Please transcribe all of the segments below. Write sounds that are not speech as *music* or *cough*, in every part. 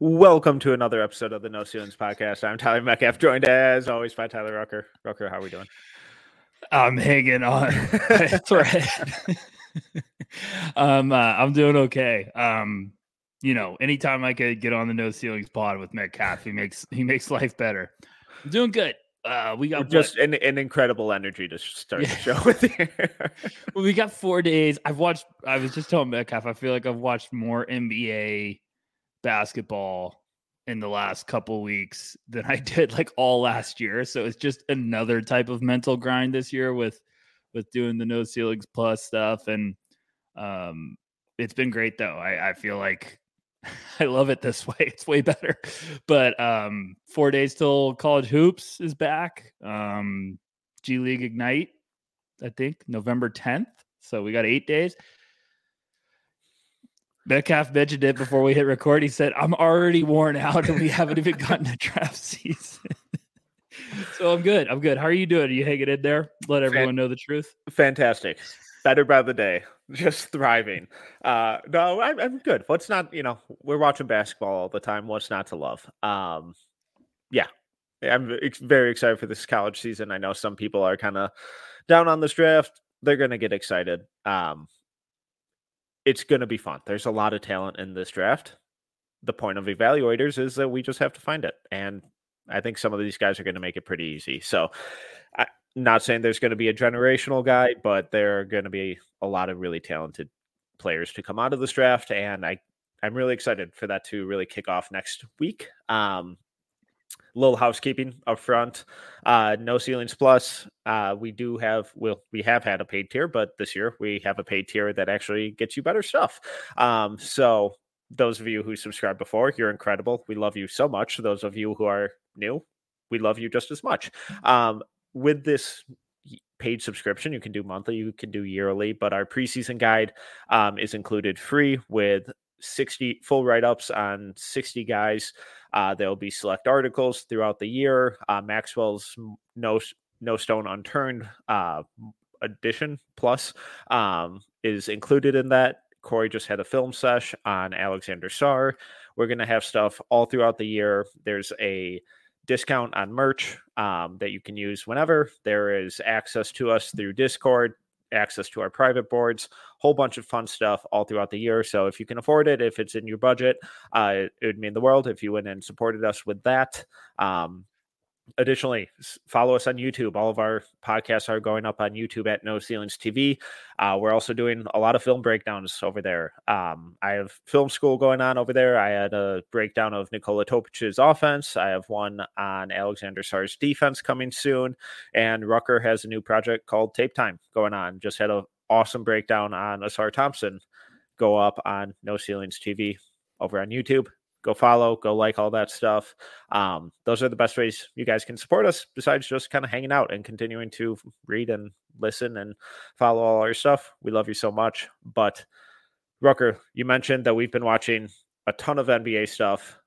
Welcome to another episode of the No Ceilings Podcast. I'm Tyler Metcalf, joined as always by Tyler Rucker. Rucker, how are we doing? I'm hanging on *laughs* *laughs* thread. um, uh, I'm doing okay. Um, you know, anytime I could get on the No Ceilings Pod with Metcalf, he makes he makes life better. I'm doing good. Uh, we got just an, an, incredible energy to start yeah. the show with you. *laughs* well, we got four days. I've watched. I was just telling Metcalf. I feel like I've watched more NBA basketball in the last couple weeks than I *laughs* did like all last year. So it's just another type of mental grind this year with with doing the no ceilings plus stuff. And um it's been great though. I, I feel like *laughs* I love it this *laughs* way. It's way better. But um four days till college hoops is back. Um G League Ignite, I think November 10th. So we got eight days. Metcalf mentioned it before we hit record. He said, I'm already worn out and we haven't even gotten to draft season. *laughs* so I'm good. I'm good. How are you doing? Are you hanging in there? Let everyone know the truth. Fantastic. Better by the day. *laughs* Just thriving. Uh, no, I, I'm good. What's not, you know, we're watching basketball all the time. What's not to love? Um, yeah. I'm very excited for this college season. I know some people are kind of down on this draft. They're going to get excited. Um, it's going to be fun. There's a lot of talent in this draft. The point of evaluators is that we just have to find it. And I think some of these guys are going to make it pretty easy. So, I'm not saying there's going to be a generational guy, but there are going to be a lot of really talented players to come out of this draft. And I, I'm really excited for that to really kick off next week. Um, little housekeeping up front. Uh, no ceilings plus. Uh, we do have well, we have had a paid tier, but this year we have a paid tier that actually gets you better stuff. Um, so those of you who subscribed before, you're incredible. We love you so much. Those of you who are new, we love you just as much. Um, with this paid subscription, you can do monthly, you can do yearly, but our preseason guide um, is included free with 60 full write ups on 60 guys. Uh, there'll be select articles throughout the year. Uh, Maxwell's No No Stone Unturned uh, edition plus um, is included in that. Corey just had a film sesh on Alexander Sarr. We're going to have stuff all throughout the year. There's a discount on merch um, that you can use whenever. There is access to us through Discord access to our private boards, whole bunch of fun stuff all throughout the year. So if you can afford it, if it's in your budget, uh, it would mean the world if you went and supported us with that. Um, Additionally, follow us on YouTube. All of our podcasts are going up on YouTube at No Ceilings TV. Uh, we're also doing a lot of film breakdowns over there. Um, I have film school going on over there. I had a breakdown of Nikola Topic's offense. I have one on Alexander Sarr's defense coming soon. And Rucker has a new project called Tape Time going on. Just had an awesome breakdown on Ausar Thompson go up on No Ceilings TV over on YouTube go follow, go like all that stuff. Um, those are the best ways you guys can support us besides just kind of hanging out and continuing to read and listen and follow all our stuff. We love you so much. But Rucker, you mentioned that we've been watching a ton of NBA stuff.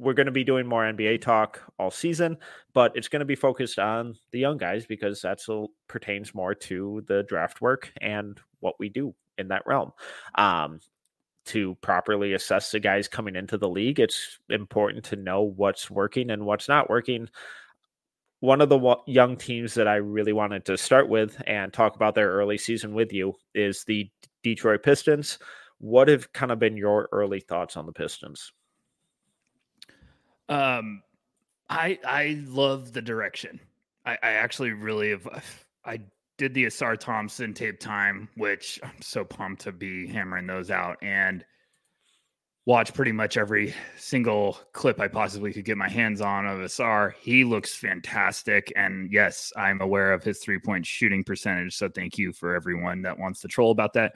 We're going to be doing more NBA talk all season, but it's going to be focused on the young guys because that's pertains more to the draft work and what we do in that realm. Um, to properly assess the guys coming into the league, it's important to know what's working and what's not working. One of the young teams that I really wanted to start with and talk about their early season with you is the Detroit Pistons. What have kind of been your early thoughts on the Pistons? Um, I I love the direction. I, I actually really have. I did the Ausar Thompson tape time, which I'm so pumped to be hammering those out and watch pretty much every single clip I possibly could get my hands on of Ausar. He looks fantastic. And yes, I'm aware of his three point shooting percentage. So thank you for everyone that wants to troll about that.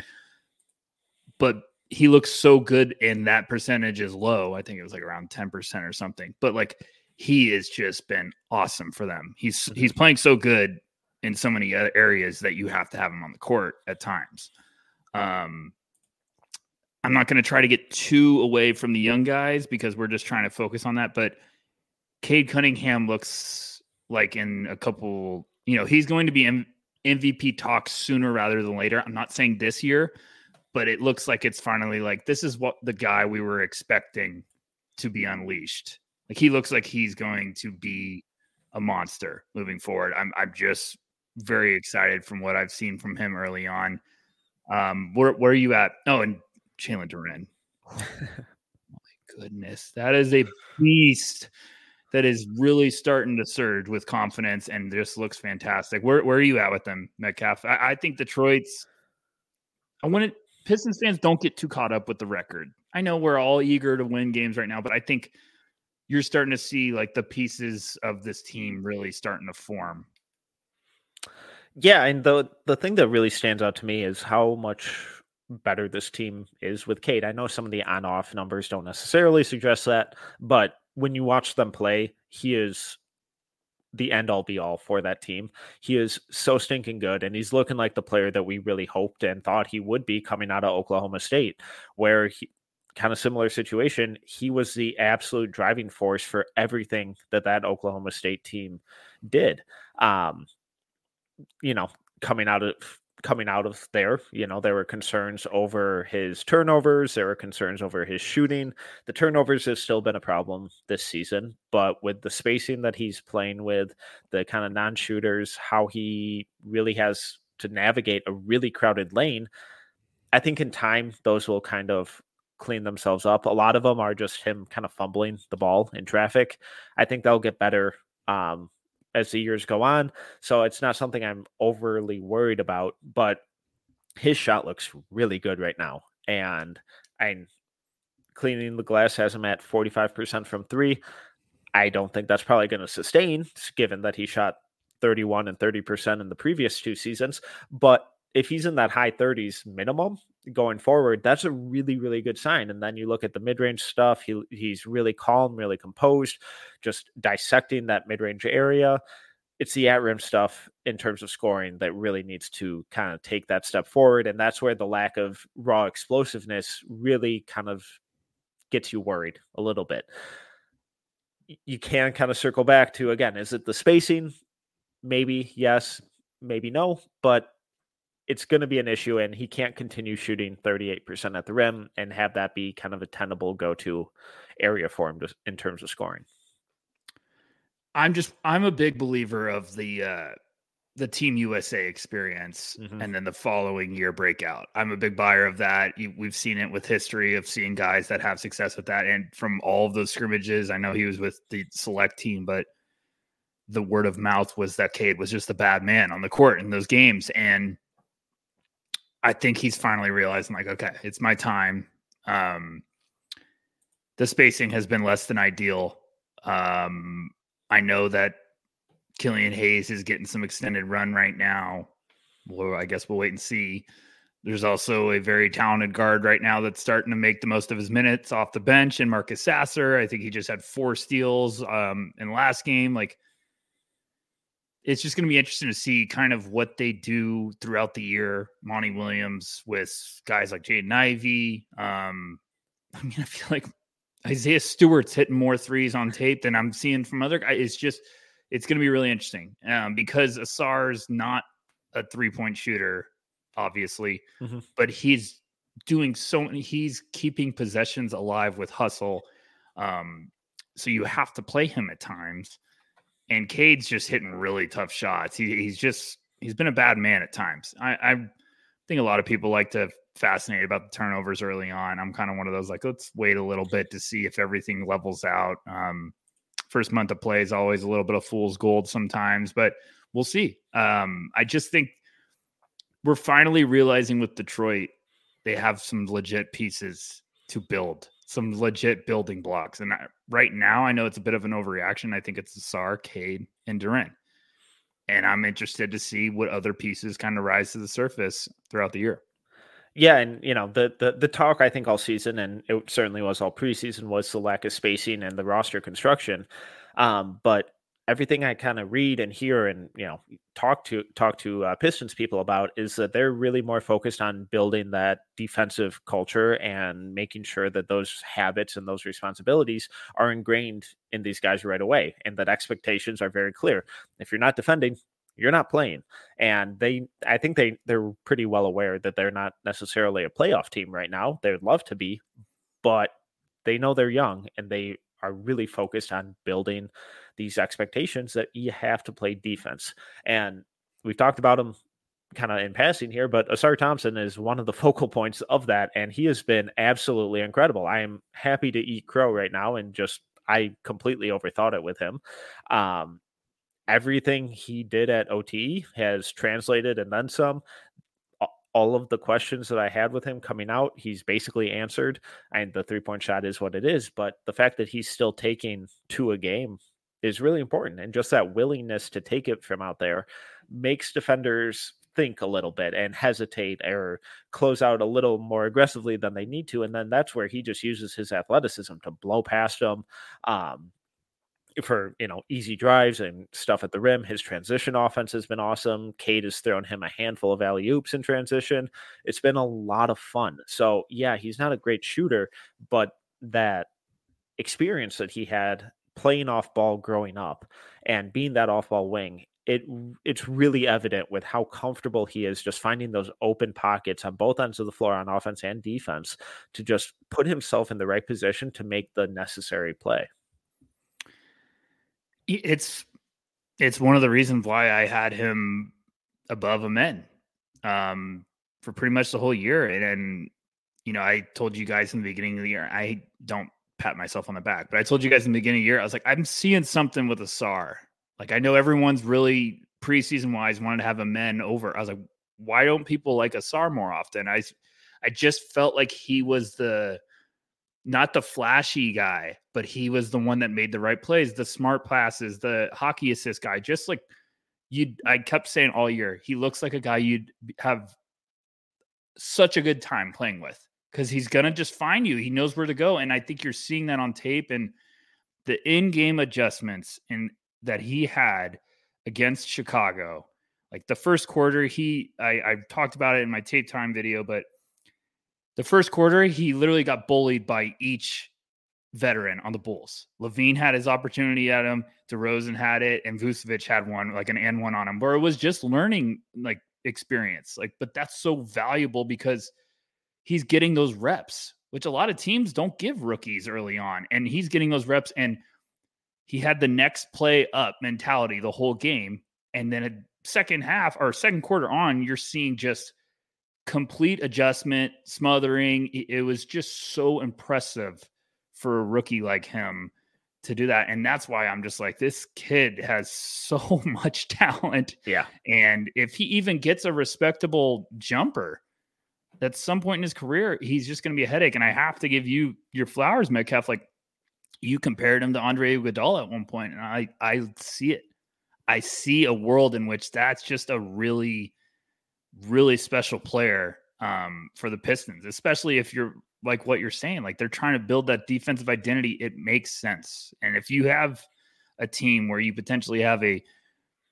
But he looks so good and that percentage is low. I think it was like around 10% or something. But like he has just been awesome for them. He's mm-hmm. he's playing so good in so many other areas that you have to have him on the court at times. Um, I'm not going to try to get too away from the young guys because we're just trying to focus on that. But Cade Cunningham looks like in a couple, you know, he's going to be M- MVP talk sooner rather than later. I'm not saying this year, but it looks like it's finally like this is what the guy we were expecting to be unleashed. Like he looks like he's going to be a monster moving forward. I'm I'm just very excited from what I've seen from him early on. Um, where where are you at? Oh, and Duren. oh my goodness, that is a beast that is really starting to surge with confidence and just looks fantastic. Where where are you at with them, Metcalf? I, I think Detroit's. I want to Pistons fans don't get too caught up with the record. I know we're all eager to win games right now, but I think you're starting to see like the pieces of this team really starting to form. Yeah, and the the thing that really stands out to me is how much better this team is with Cade. I know some of the on off numbers don't necessarily suggest that, but when you watch them play, he is the end all be all for that team. He is so stinking good, and he's looking like the player that we really hoped and thought he would be coming out of Oklahoma State, where he kind of similar situation. He was the absolute driving force for everything that that Oklahoma State team did. Um, you know, coming out of coming out of there, you know, there were concerns over his turnovers, there were concerns over his shooting. The turnovers has still been a problem this season, but with the spacing that he's playing with, the kind of non-shooters, how he really has to navigate a really crowded lane, I think in time those will kind of clean themselves up. A lot of them are just him kind of fumbling the ball in traffic. I think they'll get better um, as the years go on. So it's not something I'm overly worried about, but his shot looks really good right now. And I'm cleaning the glass has him at 45% from three. I don't think that's probably going to sustain, given that he shot 31 and 30% in the previous two seasons. But if he's in that high 30s minimum going forward, that's a really, really good sign. And then you look at the mid range stuff, he, he's really calm, really composed, just dissecting that mid range area. It's the at rim stuff in terms of scoring that really needs to kind of take that step forward. And that's where the lack of raw explosiveness really kind of gets you worried a little bit. You can kind of circle back to again, is it the spacing? Maybe yes, maybe no, but it's going to be an issue, and he can't continue shooting 38% at the rim and have that be kind of a tenable go to area for him to, in terms of scoring. I'm just I'm a big believer of the uh the Team USA experience mm-hmm. and then the following year breakout. I'm a big buyer of that. We've seen it with history of seeing guys that have success with that. And from all of those scrimmages, I know he was with the select team, but the word of mouth was that Cade was just a bad man on the court in those games. And I think he's finally realizing, like, okay, it's my time. Um, the spacing has been less than ideal. Um, I know that Killian Hayes is getting some extended run right now. Well, I guess we'll wait and see. There's also a very talented guard right now that's starting to make the most of his minutes off the bench, and Marcus Sasser. I think he just had four steals um, in last game. Like it's just going to be interesting to see kind of what they do throughout the year. Monty Williams with guys like Jaden Ivey. Um, *laughs* I mean, I feel like Isaiah Stewart's hitting more threes on tape than I'm seeing from other guys. It's just, it's going to be really interesting um, because Ausar's not a three point shooter, obviously, mm-hmm. but he's doing so many, he's keeping possessions alive with hustle. Um, so you have to play him at times and Cade's just hitting really tough shots. He, he's just he's been a bad man at times. I, I think a lot of people like to fascinate about the turnovers early on. I'm kind of one of those like let's wait a little bit to see if everything levels out. Um, first month of play is always a little bit of fool's gold sometimes, but we'll see. Um, I just think we're finally realizing with Detroit, they have some legit pieces to build, some legit building blocks. And I, right now, I know it's a bit of an overreaction. I think it's Ausar, Cade, and Duren. And I'm interested to see what other pieces kind of rise to the surface throughout the year. Yeah, and you know the the the talk I think all season, and it certainly was all preseason, was the lack of spacing and the roster construction. Um, but everything I kind of read and hear and you know talk to talk to uh, Pistons people about is that they're really more focused on building that defensive culture and making sure that those habits and those responsibilities are ingrained in these guys right away, and that expectations are very clear. If you're not defending, you're not playing and they i think they they're pretty well aware that they're not necessarily a playoff team right now they'd love to be but they know they're young and they are really focused on building these expectations that you have to play defense and we've talked about them kind of in passing here but Ausar Thompson is one of the *laughs* focal points of that and he has been absolutely incredible i am happy to eat crow right now and just I completely overthought it with him. Um, everything he did at OT has translated and then some. All of the questions that I had with him coming out, he's basically answered. And the three point shot is what it is. But the fact that he's still taking two a game is really important. And just that willingness to take it from out there makes defenders think a little bit and hesitate or close out a little more aggressively than they need to. And then that's where he just uses his athleticism to blow past them. Um, for you know easy drives and stuff at the rim. His transition offense has been awesome. Cade has thrown him a handful of alley oops in transition. It's been a lot of fun. So yeah, he's not a great shooter, but that experience that he had playing off ball growing up and being that off ball wing it it's really evident with how comfortable he is just finding those open pockets on both ends of the floor on offense and defense to just put himself in the right position to make the necessary play it's it's one of the reasons why I had him above Amen um, for pretty much the whole year. And, and, you know, I told you guys in the beginning of the year, I don't pat myself on the back, but I told you guys in the beginning of the year, I was like, I'm seeing something with Ausar. Like, I know everyone's really preseason wise wanted to have Amen over. I was like, why don't people like Ausar more often? I, I just felt like he was the not the flashy guy, but he was the one that made the right plays, the smart passes, the hockey assist guy. Just like you, I kept saying all year, he looks like a guy you'd have such a good time playing with because he's gonna just find you. He knows where to go, and I think you're seeing that on tape and the in-game adjustments and that he had against Chicago. Like the first quarter, he I, I talked about it in my tape time video, but the first quarter, he literally got bullied by each veteran on the Bulls. LaVine had his opportunity at him, DeRozan had it, and Vucevic had one, like an N one on him, where it was just learning like experience. Like, but that's so valuable because he's getting those reps, which a lot of teams don't give rookies early on. And he's getting those reps and he had the next play up mentality the whole game. And then a second half or second quarter on, you're seeing just complete adjustment, smothering. It was just so impressive for a rookie like him to do that. And that's why I'm just like, this kid has *laughs* so much talent. Yeah. And if he even gets a respectable jumper at some point in his career, he's just going to be a headache. And I have to give you your flowers, Metcalf. Like you compared him to Andre Iguodala at one point, and I I see it. I see a world in which that's just a really really special player um, for the Pistons, especially if you're like what you're saying, like they're trying to build that defensive identity. It makes sense. And if you have a team where you potentially have a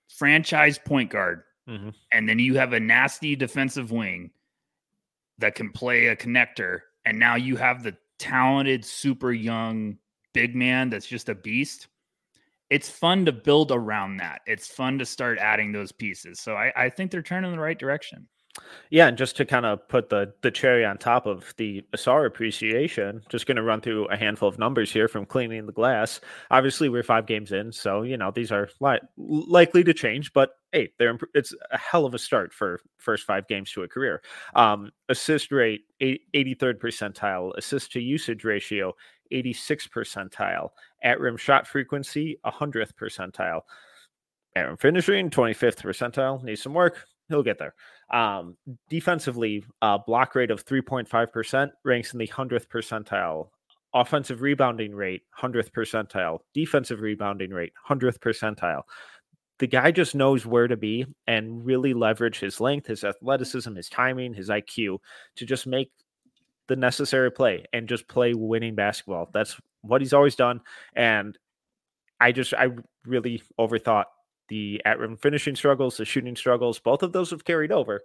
franchise point guard mm-hmm. and then you have a nasty defensive wing that can play a connector, and now you have the talented, super young big man that's just a beast it's fun to build around that. It's fun to start adding those pieces. So I, I think they're turning in the right direction. Yeah, and just to kind of put the the cherry on top of the Ausar appreciation, just going to run through a handful of numbers here from cleaning the glass. Obviously, we're five games in, so you know these are li- likely to change. But hey, they're imp- it's a hell of a start for first five games to a career. Um, assist rate, eighty third percentile. Assist to usage ratio, 86th percentile. At rim shot frequency, 100th percentile. Rim finishing, 25th percentile. Needs some work. He'll get there. Um, defensively, uh, block rate of 3.5% ranks in the 100th percentile. Offensive rebounding rate, 100th percentile. Defensive rebounding rate, 100th percentile the guy just knows where to be and really leverage his length, his athleticism, his timing, his IQ to just make the necessary play and just play winning basketball. That's what he's always done. And I just, I really overthought the at rim finishing struggles, the shooting struggles. Both of those have carried over,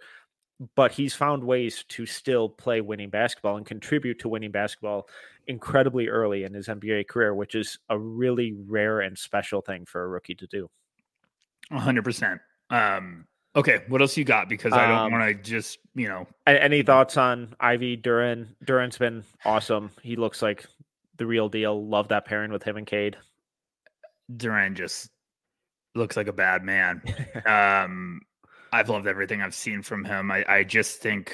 but he's found ways to still play winning basketball and contribute to winning basketball incredibly early in his NBA career, which is a really rare and special thing for a rookie to do hundred percent. Um, okay, what else you got? Because I don't um, want to just, you know. Any thoughts on Ivey Duren? Duren's been awesome. He looks like the real deal. Love that pairing with him and Cade. Duren just looks like a bad man. *laughs* um, I've loved everything I've seen from him. I, I just think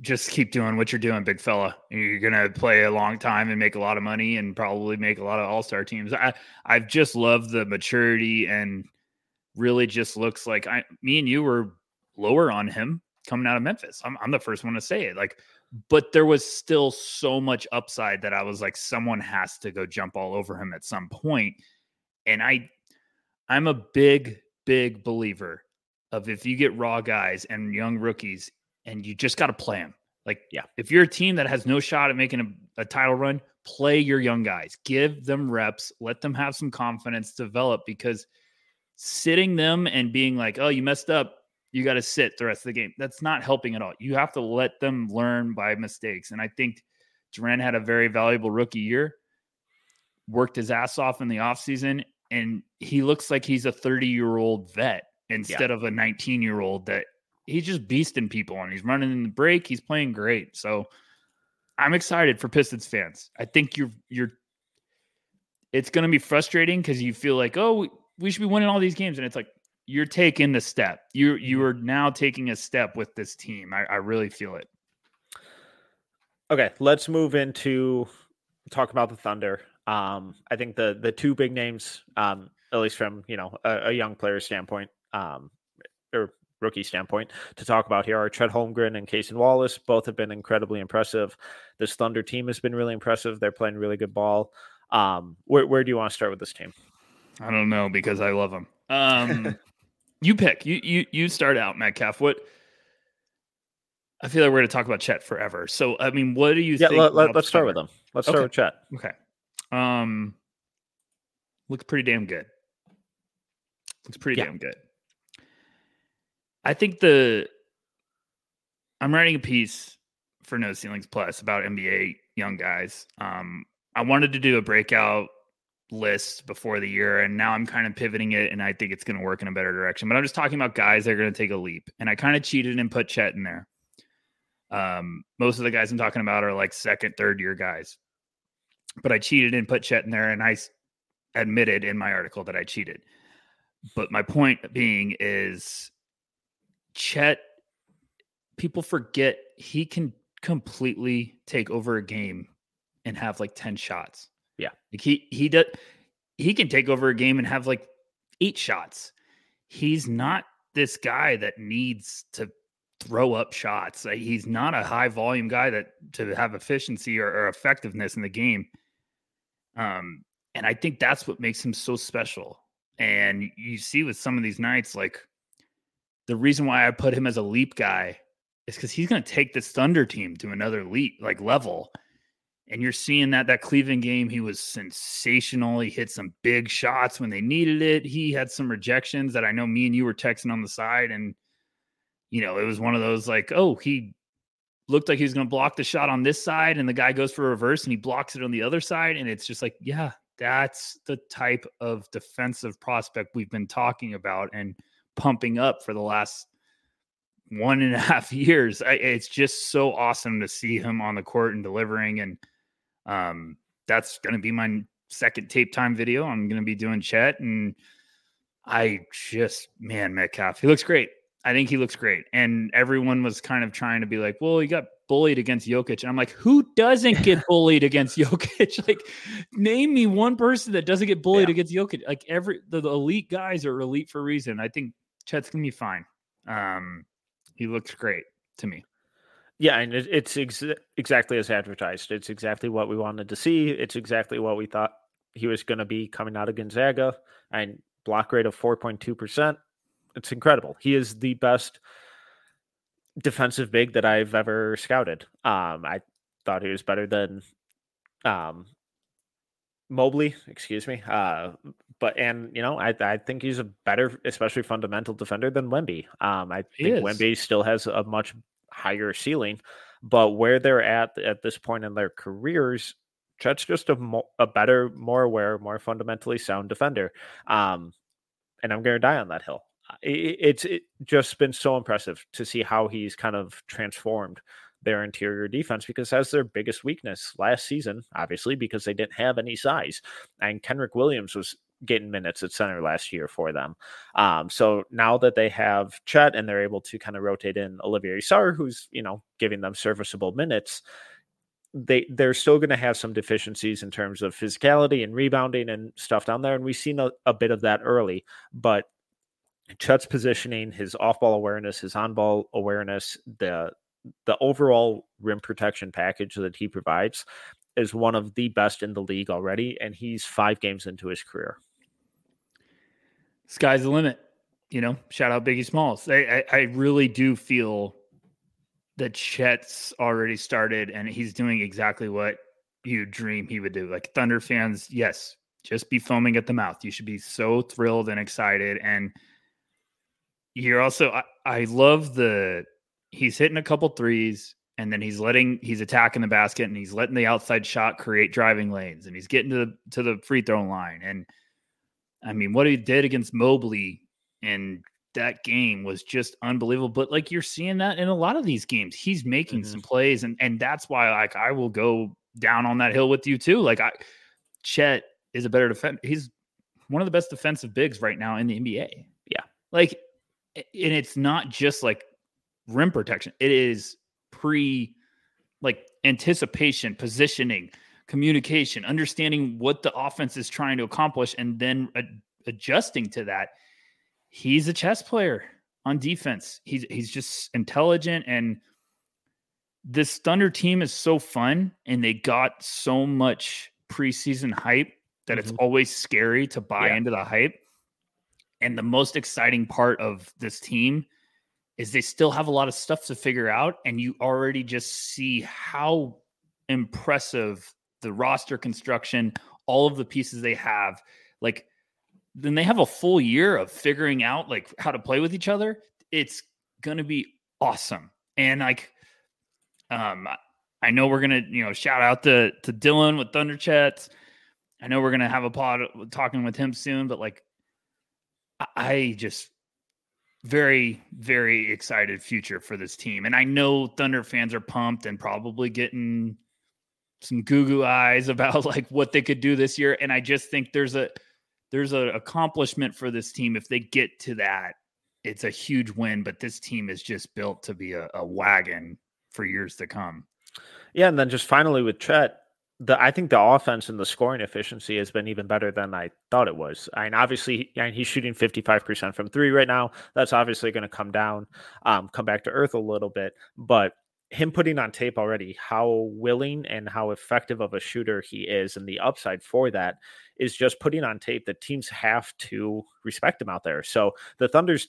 just keep doing what you're doing, big fella. You're gonna play a long time and make a lot of money and probably make a lot of all star teams. I I've just loved the maturity and really just looks like I me and you were lower on him coming out of Memphis. I'm I'm the first one to say it. Like, but there was still so much upside that I was like, someone has to go jump all over him at some point. And I I'm a big, big believer of if you get raw guys and young rookies and you just got to play them. Like, yeah, if you're a team that has no shot at making a, a, title run, play your young guys, give them reps, let them have some confidence develop because sitting them and being like, oh, you messed up, you got to sit the rest of the game. That's not helping at all. You have to let them learn by mistakes. And I think Duren had a very valuable rookie year, worked his ass off in the offseason, and he looks like he's a 30 year old vet instead yeah. of a 19 year old that he's just beasting people and he's running in the break. He's playing great. So I'm excited for Pistons fans. I think you're you're it's going to be frustrating because you feel like, oh, we should be winning all these games, and it's like you're taking the step. You you mm-hmm. are now taking a step with this team. I, I really feel it. Okay, let's move into talk about the Thunder. Um, I think the the two big names, um, at least from you know a, a young player standpoint, um, or rookie standpoint to talk about here are Chet Holmgren and Cason Wallace. Both have been incredibly impressive. This Thunder team has been really impressive. They're playing really good ball. Um, where, where do you want to start with this team? I don't know because I love them. Um, *laughs* you pick. You you you start out, Metcalf. What? I feel like we're going to talk about Chet forever. So, I mean, what do you yeah, let, us start with them. Let's okay. start with Chet. Okay. Um, looks pretty damn good. Looks pretty yeah. damn good. I think the I'm writing a piece for No Ceilings Plus about NBA young guys. Um, I wanted to do a breakout list before the year, and now I'm kind of pivoting it, and I think it's going to work in a better direction. But I'm just talking about guys that are going to take a leap, and I kind of cheated and put Chet in there. Um, most of the guys I'm talking about are like second, third year guys, but I cheated and put Chet in there, and I admitted in my article that I cheated. But my point being is Chet, people forget he can completely take over a game and have like 10 shots. Yeah. Like he he does he can take over a game and have like eight shots. He's not this guy that needs to throw up shots. He's not a high volume guy that to have efficiency or, or effectiveness in the game. Um, and I think that's what makes him so special. And you see with some of these nights, like the reason why I put him as a leap guy is because he's going to take this Thunder team to another leap, like level. And you're seeing that that Cleveland game, he was sensational. He hit some big shots when they needed it. He had some rejections that I know me and you were texting on the side, and you know it was one of those like, oh, he looked like he was going to block the shot on this side, and the guy goes for a reverse and he blocks it on the other side, and it's just like, yeah, that's the type of defensive prospect we've been talking about, and pumping up for the last one and a *laughs* half years. I, it's just so awesome to see him on the court and delivering. And um, that's going to be my second tape time video. I'm going to be doing Chet. And I just, man, Metcalf, he looks great. I think he looks great. And everyone was kind of trying to be like, well, he got bullied against Jokic. And I'm like, who doesn't get *laughs* bullied against Jokic? *laughs* like, name me one person that doesn't get bullied yeah. against Jokic. Like every the, the, elite guys are elite for a reason. I think Chet's gonna be fine. Um, he looks great to me. Yeah, and it, it's ex- exactly as advertised. It's exactly what we wanted to see. It's exactly what we thought he was going to be coming out of Gonzaga. And block rate of 4.2%. It's incredible. He is the best defensive big that I've ever scouted. Um, I thought he was better than um, Mobley, excuse me. Uh, but and you know, I I think he's a better, especially fundamental defender than Wemby. Um, I he think is. Wemby still has a much higher ceiling, but where they're at at this point in their careers, Chet's just a, mo- a better, more aware, more fundamentally sound defender. Um, and I'm going to die on that hill. It, it's it just been so impressive to see how he's kind of transformed their interior defense because that's their biggest weakness last season, obviously, because they didn't have any size. And Kenrich Williams was getting minutes at center last year for them. Um, so now that they have Chet and they're able to kind of rotate in Olivier Sarr, who's, you know, giving them serviceable minutes, they they're still going to have some deficiencies in terms of physicality and rebounding and stuff down there, and we've seen a, a bit of that early. But Chet's positioning, his off-ball awareness, his on-ball awareness, the the overall rim protection package that he provides is one of the best in the league already, and he's five games into his career. Sky's the limit. You know, shout out Biggie Smalls. I, I, I really do feel that Chet's already started and he's doing exactly what you dream he would do. Like Thunder fans, yes, just be foaming at the mouth. You should be so thrilled and excited. And you're also, I, I love the, he's hitting a couple threes and then he's letting, he's attacking the basket and he's letting the outside shot create driving lanes and he's getting to the, to the free throw line. And I mean, what he did against Mobley and that game was just unbelievable. But like you're seeing that in a lot of these games, he's making mm-hmm. some plays, and and that's why like I will go down on that hill with you too. Like I, Chet is a better defense. He's one of the best defensive bigs right now in the NBA. Yeah, like, and it's not just like rim protection. It is pre, like anticipation, positioning, communication, understanding what the offense is trying to accomplish, and then adjusting to that he's a chess player on defense. He's he's just intelligent and this Thunder team is so fun and they got so much preseason hype that mm-hmm. it's always scary to buy yeah. into the hype. And the most exciting part of this team is they still have a lot of stuff to figure out and you already just see how impressive the roster construction, all of the pieces they have. Like then they have a full year of figuring out like how to play with each other. It's going to be awesome. And like, um, I know we're gonna, you know, shout out to to Dylan with Thunder Chats. I know we're gonna have a pod talking with him soon, but like, I just very very excited future for this team, and I know Thunder fans are pumped and probably getting some goo goo eyes *laughs* about like what they could do this year. And I just think there's a there's an accomplishment for this team. If they get to that it's a huge win. But this team is just built to be a, a wagon for years to come. Yeah and then just finally with chet the I think the offense and the scoring efficiency has been even better than I thought it was. I mean, obviously, I mean, he's shooting 55% from three right now. That's obviously going to come down, um, come back to earth a little bit. But him putting on tape already how willing and how effective of a shooter he is and the upside for that is just putting on tape that teams have to respect him out there so the thunder's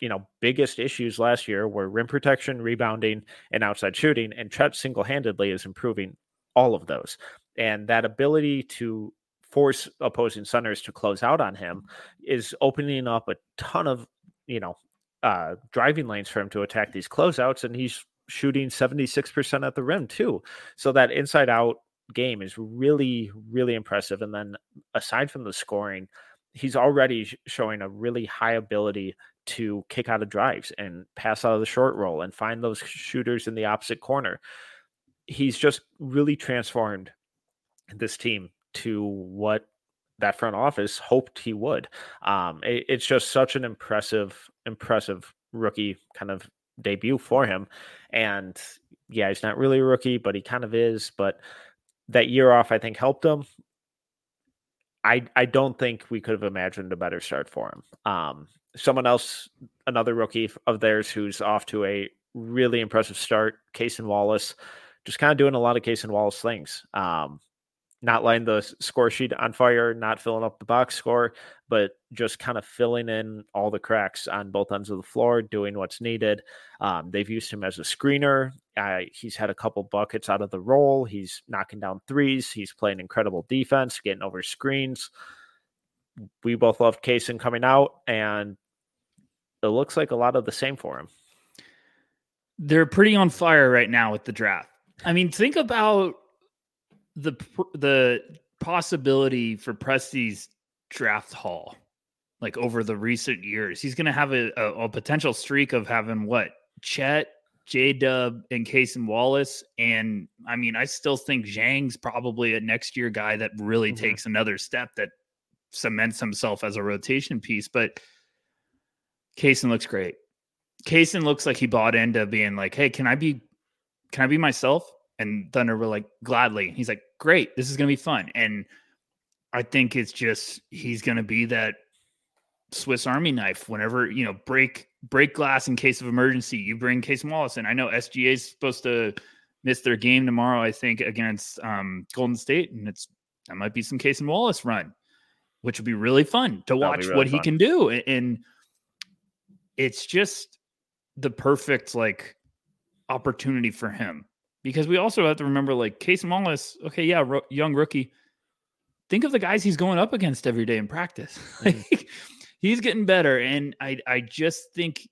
you know biggest issues last year were rim protection rebounding and outside shooting and chet single-handedly is improving all of those and that ability to force opposing centers to close out on him is opening up a ton of you know uh, driving lanes for him to attack these closeouts, and he's shooting 76% at the rim too. So that inside out game is really, really impressive. And then aside from the scoring, he's already showing a really high ability to kick out of drives and pass out of the short roll and find those shooters in the opposite corner. He's just really transformed this team to what that front office hoped he would. Um, it, it's just such an impressive, impressive rookie kind of debut for him. And yeah, he's not really a rookie, but he kind of is. But that year off, I think, helped him. I I don't think we could have imagined a better start for him. Um, someone else, another rookie of theirs, who's off to a really impressive start, Cason Wallace, just kind of doing a lot of Cason Wallace things. Um, not lighting the score sheet on fire, not filling up the box score, but just kind of filling in all the cracks on both ends of the floor, doing what's needed. Um, they've used him as a screener. Uh, he's had a couple buckets out of the roll. He's knocking down threes. He's playing incredible defense, getting over screens. We both loved Cason coming out, and it looks like a lot of the same for him. They're pretty on fire right now with the draft. I mean, think about the the possibility for Presti's draft haul, like over the recent years, he's going to have a, a, a, potential streak of having what Chet, J Dub, and Cason Wallace. And I mean, I still think Zhang's probably a next year guy that really mm-hmm. takes another step that cements himself as a rotation piece. But Cason looks great. Cason looks like he bought into being like, hey, can I be can I be myself? And Thunder were like, gladly. He's like, great, this is gonna be fun. And I think it's just he's gonna be that Swiss Army knife whenever, you know, break break glass in case of emergency. You bring Cason Wallace and I know SGA is supposed to miss their game tomorrow, I think, against um, Golden State. And it's that might be some Cason Wallace run, which would be really fun to watch really what fun. he can do. And it's just the perfect like opportunity for him because we also have to remember like Cason Wallace, okay, yeah, ro- young rookie. Think of the guys he's going up against every day in practice. *laughs* Mm-hmm. he's getting better, and I I just think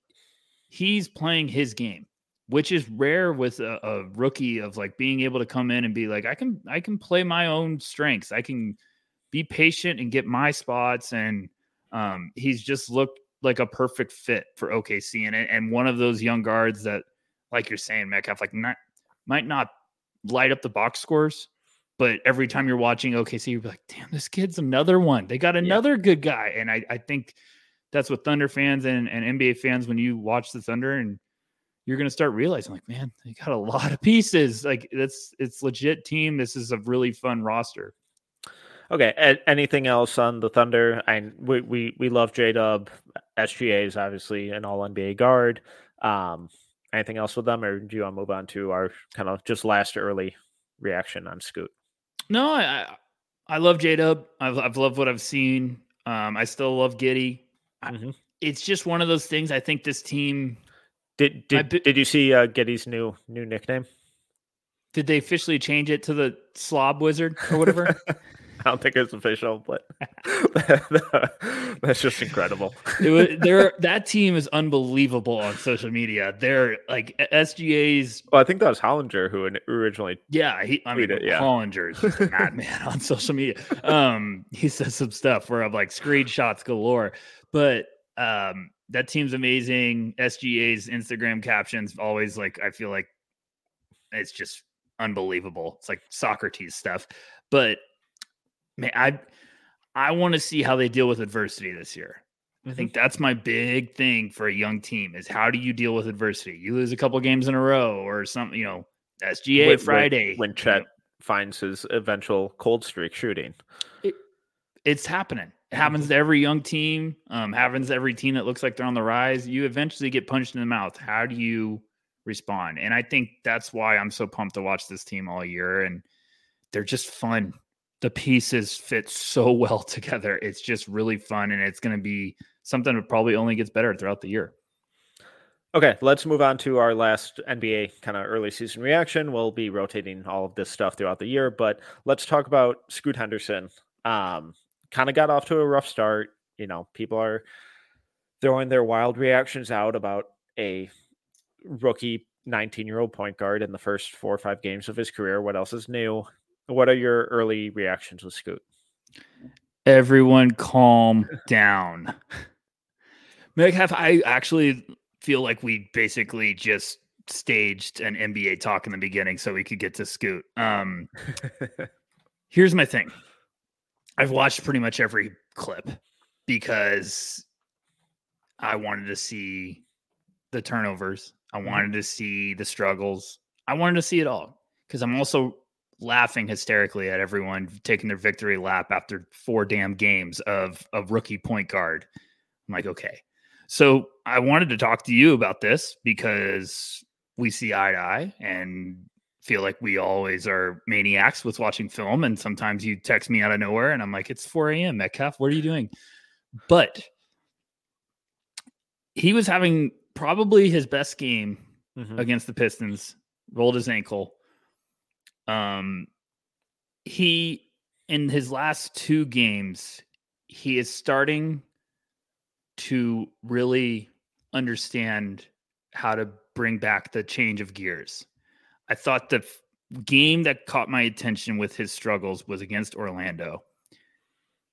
he's playing his game, which is rare with a, a rookie of like being able to come in and be like, I can I can play my own strengths. I can be patient and get my spots, and um, he's just looked like a perfect fit for OKC and and one of those young guards that, like you're saying, Metcalf, like not might not light up the box scores, but every time you're watching OKC, you're like, damn, this kid's another one. They got another yeah. good guy. And I, I think that's what Thunder fans and, and NBA fans, when you watch the Thunder and you're going to start realizing like, man, they got a lot of pieces. Like that's, it's legit team. This is a really fun roster. Okay. A- anything else on the Thunder? I we we, we love J Dub. SGA is obviously an All NBA guard. Um, anything else with them, or do you want to move on to our kind of just last early reaction on Scoot? No, I I love J Dub. I've, I've loved what I've seen. Um, I still love Giddey. Mm-hmm. it's just one of those things. I think this team. Did did, did you see uh, Giddey's new new nickname? Did they officially change it to the Slob Wizard or whatever? *laughs* I don't think it's official, but *laughs* that's just incredible. Was, there, that team is unbelievable on social media. They're like SGA's. Well, I think that was Hollinger who originally. Yeah, he, I mean, it, yeah. Hollinger's madman on social media. Um, he says some stuff where I'm like screenshots galore, but um, that team's amazing. SGA's Instagram captions always like I feel like it's just unbelievable. It's like Socrates stuff, but man, I I want to see how they deal with adversity this year. Mm-hmm. I think that's my big thing for a young team is how do you deal with adversity? You lose a couple games in a row or something, you know, SGA when, Friday. When, when Chet you know, finds his eventual cold streak shooting. It, it's happening. It happens mm-hmm. to every young team. Um, happens to every team that looks like they're on the rise. You eventually get punched in the mouth. How do you respond? And I think that's why I'm so pumped to watch this team all year. And they're just fun the pieces fit so *laughs* well together. It's just really fun, and it's going to be something that probably only gets better throughout the year. Okay, let's move on to our last NBA kind of early season reaction. We'll be rotating all of this stuff throughout the year, but let's talk about Scoot Henderson. Um, kind of got off to a rough start. You know, people are throwing their wild reactions out about a rookie 19 year old point guard in the first four or five games of his career. What else is new? What are your early reactions with Scoot? Everyone calm down. Metcalf, I actually feel like we basically just staged an NBA talk in the beginning so we could get to Scoot. Um, *laughs* here's my thing I've watched pretty much every clip because I wanted to see the turnovers. I Mhm. wanted to see the struggles. I wanted to see it all because I'm also laughing hysterically at everyone taking their victory lap after four damn games of a rookie point guard. I'm like, okay. So I wanted to talk to you about this because we see eye to eye and feel like we always are maniacs with watching film. And sometimes you text me out of nowhere and I'm like, it's 4 a.m. Metcalf. What are you doing? But he was having probably his best game Mhm. against the Pistons, rolled his ankle. Um, he in his last two games, he is starting to really understand how to bring back the change of gears. I thought the f- game that caught my attention with his struggles was against Orlando.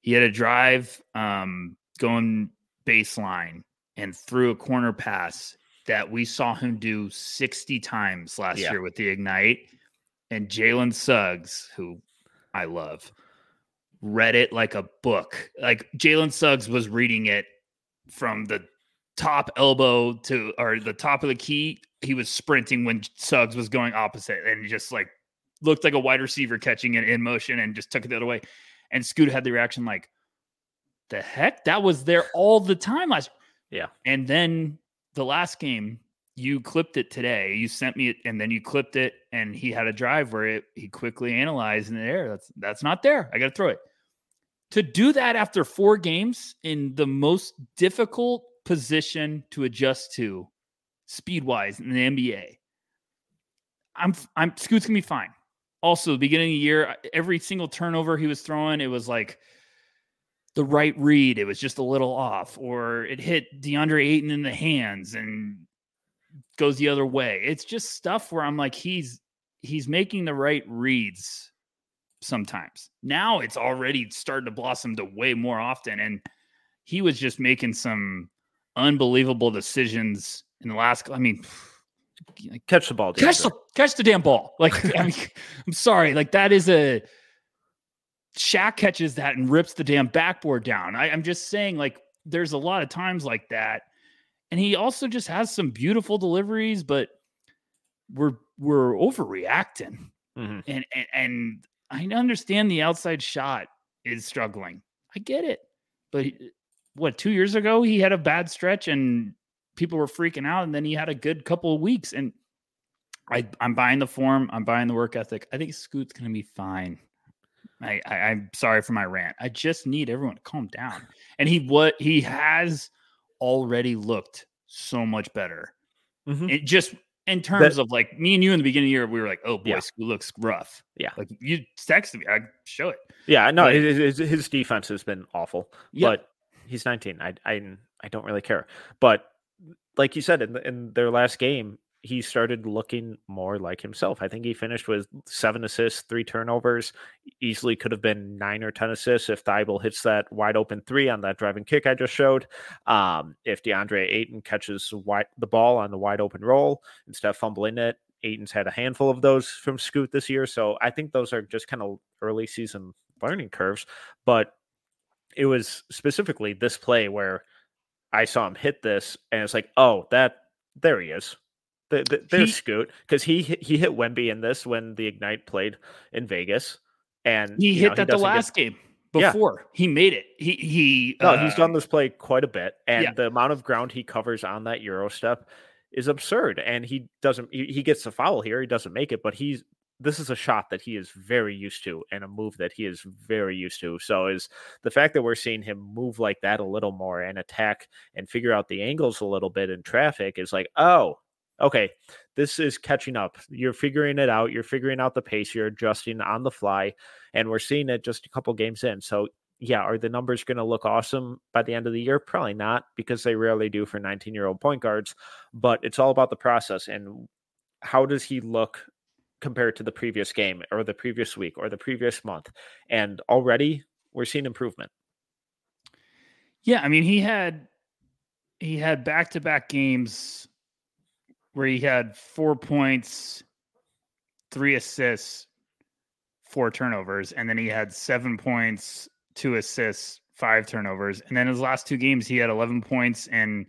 He had a drive um, going baseline and threw a corner pass that we saw him do 60 times last Yeah. year with the Ignite. And Jalen Suggs, who I love, read it like a book. Like Jalen Suggs was reading it from the top elbow to or the top of the key. He was sprinting when Suggs was going opposite and just like looked like a wide receiver catching it in motion and just took it the other way. And Scoot had the reaction like, the heck? That was there all the time last. Yeah. And then the last game, you clipped it today. You sent me it, and then you clipped it, and he had a drive where it, he quickly analyzed in the air. That's that's not there. I got to throw it. To do that after four games in the most difficult position to adjust to, speed wise in the NBA, I'm I'm Scoot's gonna be fine. Also, beginning of the year, every single turnover he was throwing, it was like the right read. It was just a little off, or it hit DeAndre Ayton in the hands and goes the other way. It's just stuff where I'm like, he's he's making the right reads sometimes. Now it's already starting to blossom to way more often. And he was just making some unbelievable decisions in the last. I mean, Catch the ball. catch the catch the damn ball. Like, I mean, *laughs* *laughs* I'm sorry, like that is a Shaq catches that and rips the damn backboard down. I, I'm just saying, like, there's a lot of times like that, and he also just has some beautiful deliveries, but we're we're overreacting, Mhm. and and, and I understand the outside shot is struggling. I get it, but what two years ago he had a bad stretch and people were freaking out, and then he had a good couple of weeks, and I I'm buying the form, I'm buying the work ethic. I think Scoot's gonna be fine. I, I I'm sorry for my rant. I just need everyone to calm down. And he what he has already looked so much better. Mhm. It just in terms of like me and you in the beginning of the year, we were like, oh boy, Yeah. Scoot looks rough. Yeah. Like you texted me, I show it. Yeah, no, But- his, his defense has been awful, Yeah. but he's 19. I I I don't really care. But like you said in the, in their last game, he started looking more like himself. I think he finished with seven assists, three turnovers. Easily could have been nine or ten assists if Thybulle hits that wide open three on that driving kick I just showed. Um, if DeAndre Ayton catches wide, the ball on the wide open roll instead of fumbling it, Ayton's had a handful of those from Scoot this year. So I think those are just kind of early season learning curves. But it was specifically this play where I saw him hit this, and it's like, oh, that there he is. The, the, there's He- Scoot because he hit- he hit Wemby in this when the Ignite played in Vegas, and He hit know, that the doesn't get- last game Yeah. before. He made it. He he No, he's uh, done this play quite a bit, and yeah. the amount of ground he covers on that Euro step is absurd. And he doesn't. He, he gets the foul here. He doesn't make it, but he's. This is a shot that he is very used to, and a move that he is very used to. So is the fact that we're seeing him move like that a little more and attack and figure out the angles a little bit in traffic is like, oh, okay, this is catching up. You're figuring it out. You're figuring out the pace. You're adjusting on the fly, and we're seeing it just a couple games in. So yeah, are the numbers going to look awesome by the end of the year? Probably not, because they rarely do for 19 year old point guards. But it's all about the process and how does he look compared to the previous game or the previous week or the previous month? And already we're seeing improvement. Yeah, I mean he had he had back to back games where he had four points, three assists, four turnovers, and then he had seven points, two assists, five turnovers, and then his last two games he had eleven points and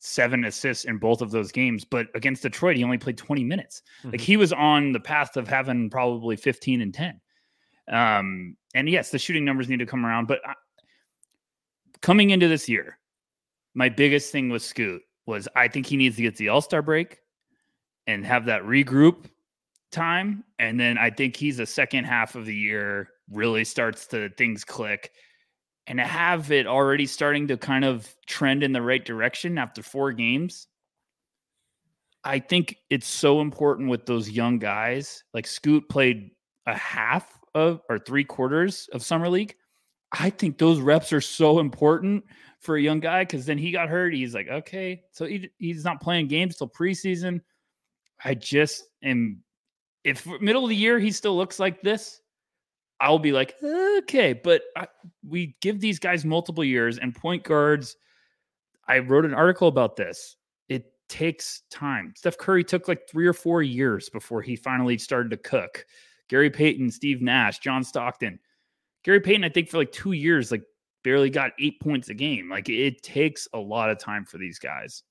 seven assists in both of those games. But against Detroit, he only played 20 minutes. Mm-hmm. Like he was on the path of having probably 15 and 10. Um, and yes, the shooting numbers need to come around. But I, coming into this year, my biggest thing was Scoot was I think he needs to get the All Star break and have that regroup time. And then I think he's the second half of the year really starts to things click and to have it already starting to kind of trend in the right direction after four games. I think it's so important with those young guys. Like Scoot played a half of or three quarters of summer league. I think those reps are so important for a young guy because then he got hurt. He's like, okay, so he, he's not playing games till preseason. I just am. If middle of the year he still looks like this, I'll be like, okay, but I, we give these guys multiple years and point guards. I wrote an article about this. It takes time. Steph Curry took like three or four years before he finally started to cook. Gary Payton, Steve Nash, John Stockton. Gary Payton, I think for like two years, like barely got eight points a game. Like it takes a lot of time for these guys.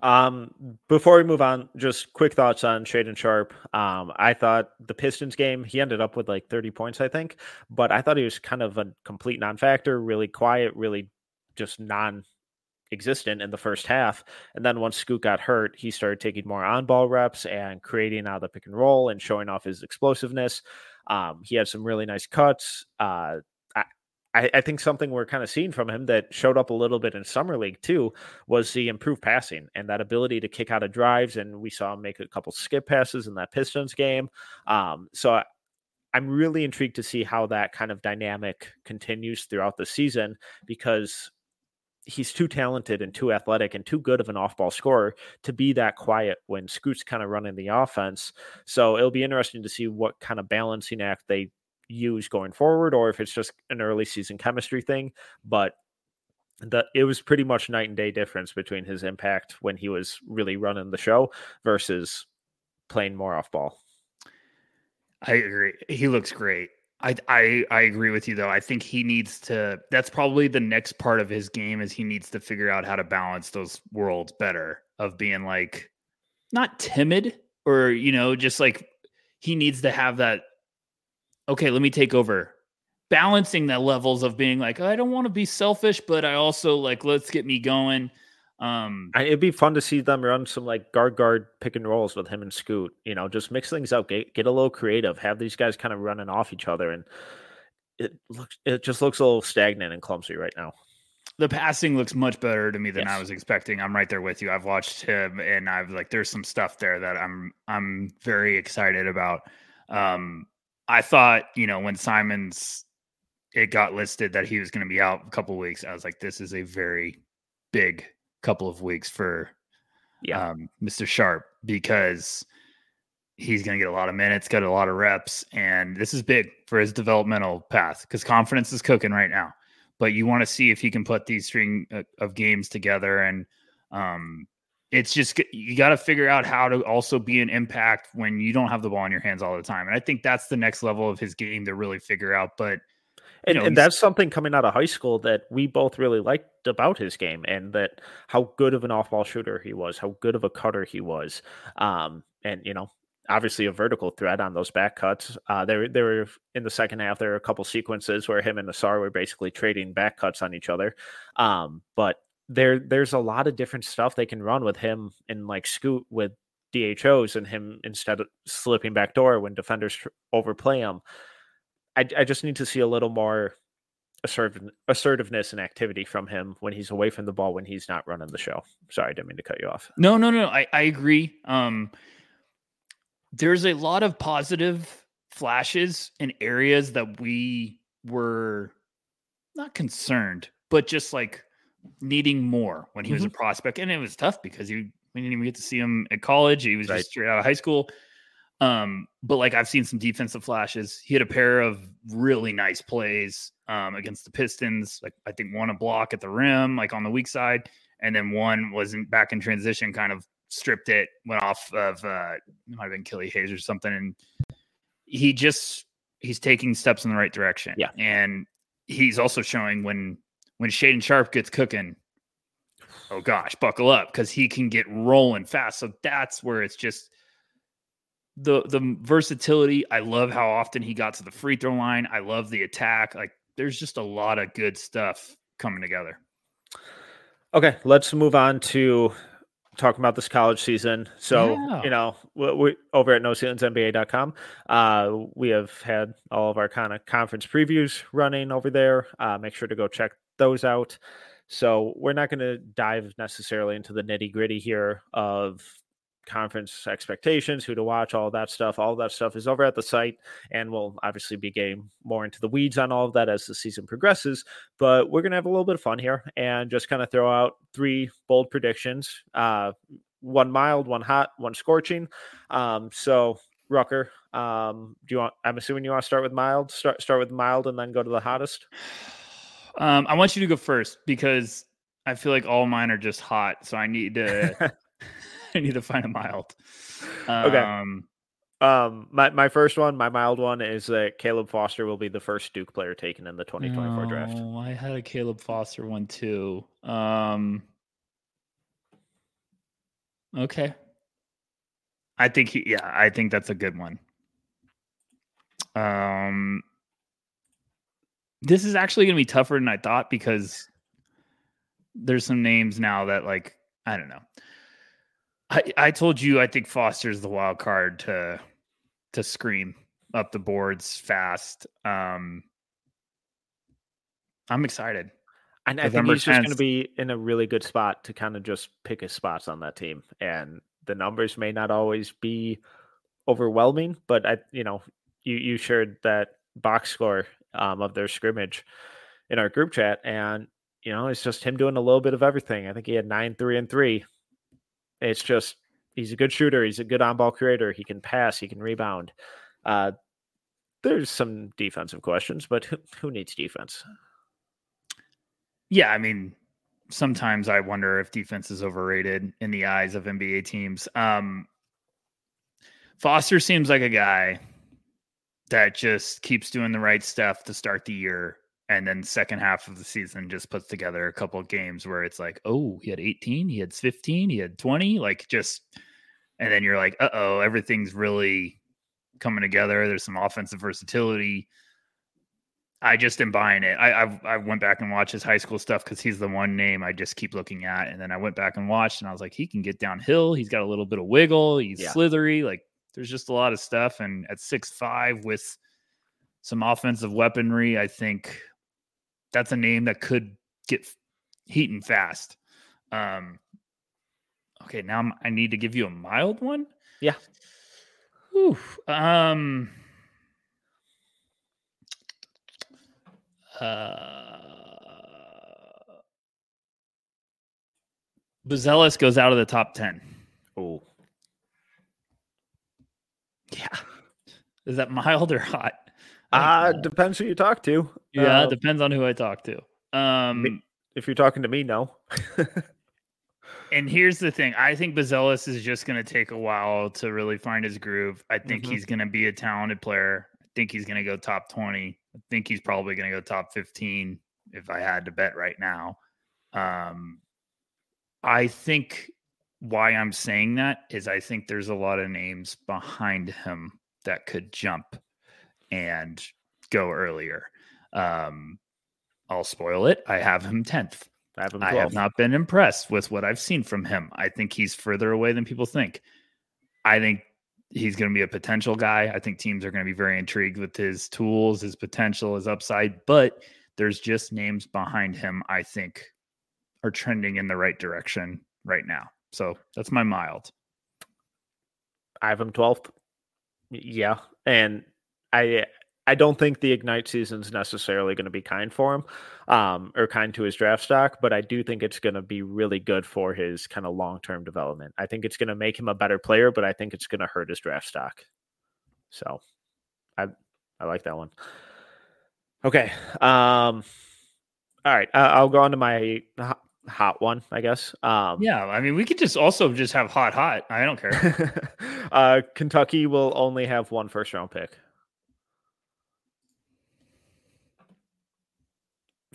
Um, before we move on, just quick thoughts on Shaedon Sharpe. Um, I thought the Pistons game, he ended up with like 30 points, I think, but I thought he was kind of a complete non factor, really quiet, really just non existent in the first half. And then once Scoot got hurt, he started taking more on ball reps and creating out of the pick and roll and showing off his explosiveness. Um, he had some really nice cuts. Uh, I, I, think something we're kind of seeing from him that showed up a little bit in summer league too was the improved passing and that ability to kick out of drives. And we saw him make a couple skip passes in that Pistons game. Um, so I, I'm really intrigued to see how that kind of dynamic continues throughout the season because he's too talented and too athletic and too good of an off-ball scorer to be that quiet when Scoot's kind of running the offense. So it'll be interesting to see what kind of balancing act they use going forward or if it's just an early season chemistry thing. But the it was pretty much night and day difference between his impact when he was really running the show versus playing more off ball. I agree. He looks great. I, I I agree with you though. I think he needs to. That's probably the next part of his game is he needs to figure out how to balance those worlds better of being like not timid or you know just like he needs to have that okay, let me take over. Balancing the levels of being like, I don't want to be selfish, but I also like, let's get me going. Um, it'd be fun to see them run some like guard guard pick and rolls with him and Scoot. You know, just mix things up, get get a little creative, have these guys kind of running off each other, and it looks it just looks a little stagnant and clumsy right now. The passing looks much better to me than yes. I was expecting. I'm right there with you. I've watched him, and I've like, there's some stuff there that I'm I'm very excited about. Um, I thought, you know, when Simons it got listed that he was going to be out a couple weeks, I was like, this is a very big couple of weeks for yeah. um, Mr. Sharpe because he's going to get a lot of minutes, got a lot of reps, and this is big for his developmental path because confidence is cooking right now. But you want to see if he can put these string uh, of games together and um, it's just you got to figure out how to also be an impact when you don't have the ball in your hands all the time. And I think that's the next level of his game to really figure out. But and, know, and that's something coming out of high school that we both really liked about his game, and that how good of an off-ball shooter he was, how good of a cutter he was, um, and you know, obviously a vertical threat on those back cuts. Uh, there, there were in the second half, there were a couple sequences where him and Ausar were basically trading back cuts on each other. Um, but there there's a lot of different stuff they can run with him and like scoot with DHOs and him instead of slipping back door when defenders overplay him. I, I just need to see a little more assertive, assertiveness and activity from him when he's away from the ball when he's not running the show. Sorry, I didn't mean to cut you off. No, no, no. I, I agree. Um, there's a lot of positive flashes in areas that we were not concerned, but just like needing more when he mm-hmm. was a mm-hmm. prospect, and it was tough because he we didn't even get to see him at college. He was right. just straight out of high school. Um, but like I've seen some defensive flashes. He had a pair of really nice plays um, against the Pistons. Like I think one a block at the rim, like on the weak side, and then one was not back in transition, kind of stripped it, went off of uh, it might have been Killian Hayes or something, and he just he's taking steps in the right direction. Yeah, and he's also showing when when Shaedon Sharpe gets cooking, oh gosh, buckle up because he can get rolling fast. So that's where it's just the the versatility. I love how often he got to the free throw line. I love the attack. Like there's just a lot of good stuff coming together. Okay, let's move on to talking about this college season. So, yeah. you know, we, we, over at NoCeilingsNBA.com, uh, we have had all of our kind of conference previews running over there. Uh, make sure to go check those out. So, we're not going to dive necessarily into the nitty gritty here of conference expectations, who to watch, all that stuff. All that stuff is over at the site, and we'll obviously be getting more into the weeds on all of that as the season progresses. But we're gonna have a little bit of fun here and just kind of throw out three bold predictions. Uh, one mild, one hot, one scorching. Um, so Rucker, um, do you want? I'm assuming you want to start with mild. Start start with mild, and then go to the hottest. Um, I want you to go first because I feel like all mine are just hot, so I need to *laughs* *laughs* I need to find a mild. Okay. Um, um, my, my first one, my mild one is that Caleb Foster will be the first Duke player taken in the 2024 no, draft. I had a Caleb Foster one too. Um, okay. I think he, yeah, I think that's a good one. Um, this is actually going to be tougher than I thought because there's some names now that like I don't know. I, I told you I think Foster's the wild card to to scream up the boards fast. Um, I'm excited. And I think he's just going to be in a really good spot to kind of just pick his spots on that team. And the numbers may not always be overwhelming, but I, you know, you you shared that box score um, of their scrimmage in our group chat, and you know, it's just him doing a little bit of everything. I think he had nine, three, and three it's just he's a good shooter. He's a good on ball creator. He can pass. He can rebound. Uh, there's some defensive questions, but who, who needs defense? Yeah, I mean, sometimes I wonder if defense is overrated in the eyes of NBA teams. Um, Foster seems like a guy that just keeps doing the right stuff to start the year and then second half of the season just puts together a couple of games where it's like, oh, he had 18, he had 15, he had 20, like just, and then you're like, uh oh, everything's really coming together. There's some offensive versatility. I just am buying it. I I've, i went back and watched his high school stuff because he's the one name I just keep looking at, and then I went back and watched, and I was like, he can get downhill. He's got a little bit of wiggle. He's yeah. slithery. Like there's just a lot of stuff, and at six five with some offensive weaponry, I think that's a name that could get heating fast. Um, okay, now I'm, i need to give you a mild one. Yeah. Oof. Um. Uh. Buzelis goes out of the top ten. Oh. Yeah. Is that mild or hot? Uh depends who you talk to. Yeah, uh, depends on who I talk to. Um if you're talking to me, no. *laughs* and here's the thing. I think Buzelis is just gonna take a while to really find his groove. I think mm-hmm. he's gonna be a talented player. I think he's gonna go top 20. I think he's probably gonna go top 15 if I had to bet right now. Um I think why I'm saying that is I think there's a lot of names behind him that could jump and go earlier. Um, I'll spoil it. I have him 10th. I have, him. I have not been impressed with what I've seen from him. I think he's further away than people think. I think he's going to be a potential guy. I think teams are going to be very intrigued with his tools, his potential, his upside, but there's just names behind him I think are trending in the right direction right now. So that's my mild. I have him 12th. Yeah. And I I don't think the Ignite season is necessarily going to be kind for him, um, or kind to his draft stock, but I do think it's going to be really good for his kind of long term development. I think it's going to make him a better player, but I think it's going to hurt his draft stock. So, I I like that one. Okay. Um. All right. I'll go on to my hot one, I guess. Um, yeah, I mean, we could just also just have hot, hot. I don't care. *laughs* uh, Kentucky will only have one first round pick.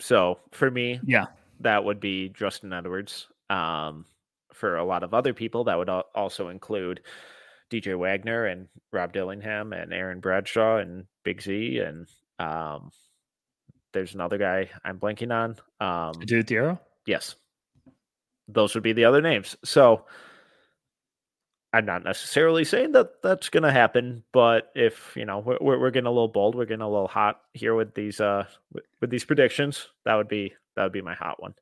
So for me, yeah, that would be Justin Edwards. Um, for a lot of other people, that would also include DJ Wagner and Rob Dillingham and Aaron Bradshaw and Big Z and um, there's another guy I'm blanking on. Um, Adou Thiero? Yes, those would be the other names. So I'm not necessarily saying that that's going to happen, but if you know we're, we're getting a little bold, we're getting a little hot here with these uh with, with these predictions. That would be that would be my hot one.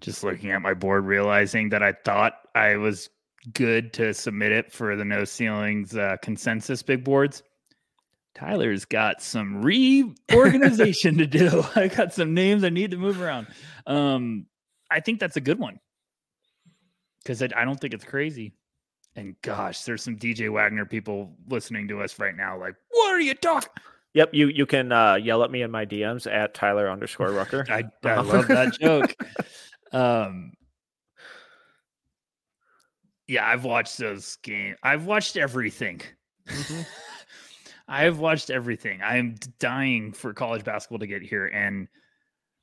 Just looking at my board, realizing that I thought I was good to submit it for the no ceilings uh, consensus big boards. Tyler's got some reorganization to do. *laughs* I got some names I need to move around. Um, I think that's a good one because I, I don't think it's crazy. And gosh, there's some DJ Wagner people listening to us right now. Like, what are you talking? Yep, you you can uh, yell at me in my DMs at Tyler underscore Rucker. *laughs* I, I love that *laughs* joke. Um, yeah, I've watched those games. I've watched everything. Mm-hmm. I've watched everything. I'm dying for college basketball to get here. And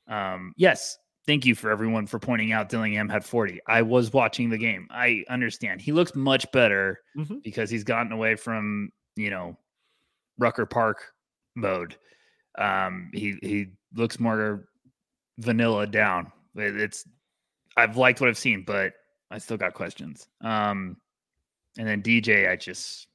um, yes, thank you for everyone for pointing out Dillingham had 40. I was watching the game. I understand. He looks much better mm-hmm. because he's gotten away from, you know, Rucker Park mode. Um, he he looks more vanilla down. It's I've liked what I've seen, but I still got questions. Um, and then DJ, I just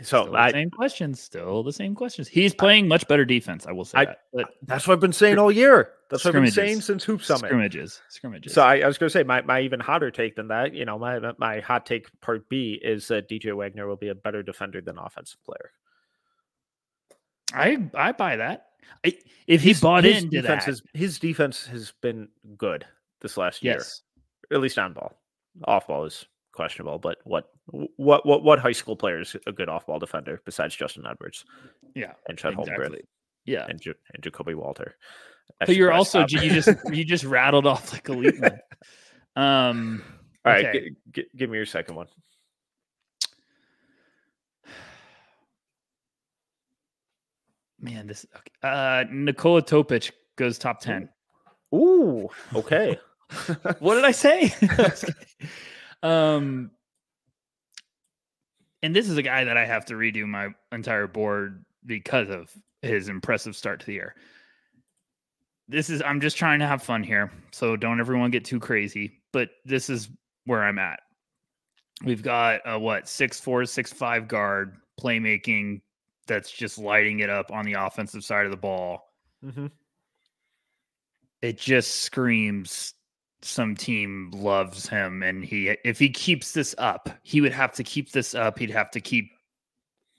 so I, same questions, still the same questions. He's playing much better defense. I will say I, that. But that's what I've been saying all year. That's what I've been saying since Hoop Summit. Scrimmages, scrimmages. So I, I was going to say my, my even hotter take than that. You know, my my hot take part B is that DJ Wagner will be a better defender than offensive player. I I buy that. I, if he bought his into defense that, has, his defense has been good this last year, yes. at least on ball. Off ball is questionable, but what what what what high school player is a good off ball defender besides Justin Edwards? Yeah, and Chet exactly. Holmgren. Yeah, and, and Ja'Kobe Walter. but you're also you just *laughs* you just rattled off like elite *laughs* one. Um. All right, okay. g- g- give me your second one. *sighs* Man, this okay. uh Nikola Topic goes top ten. Ooh, okay. *laughs* what did I say? Um, and this is a guy that I have to redo my entire board because of his impressive start to the year. This is I'm just trying to have fun here, so don't everyone get too crazy. But this is where I'm at. We've got a what six four six five guard playmaking that's just lighting it up on the offensive side of the ball. Mm-hmm. It just screams some team loves him and he if he keeps this up he would have to keep this up. He'd have to keep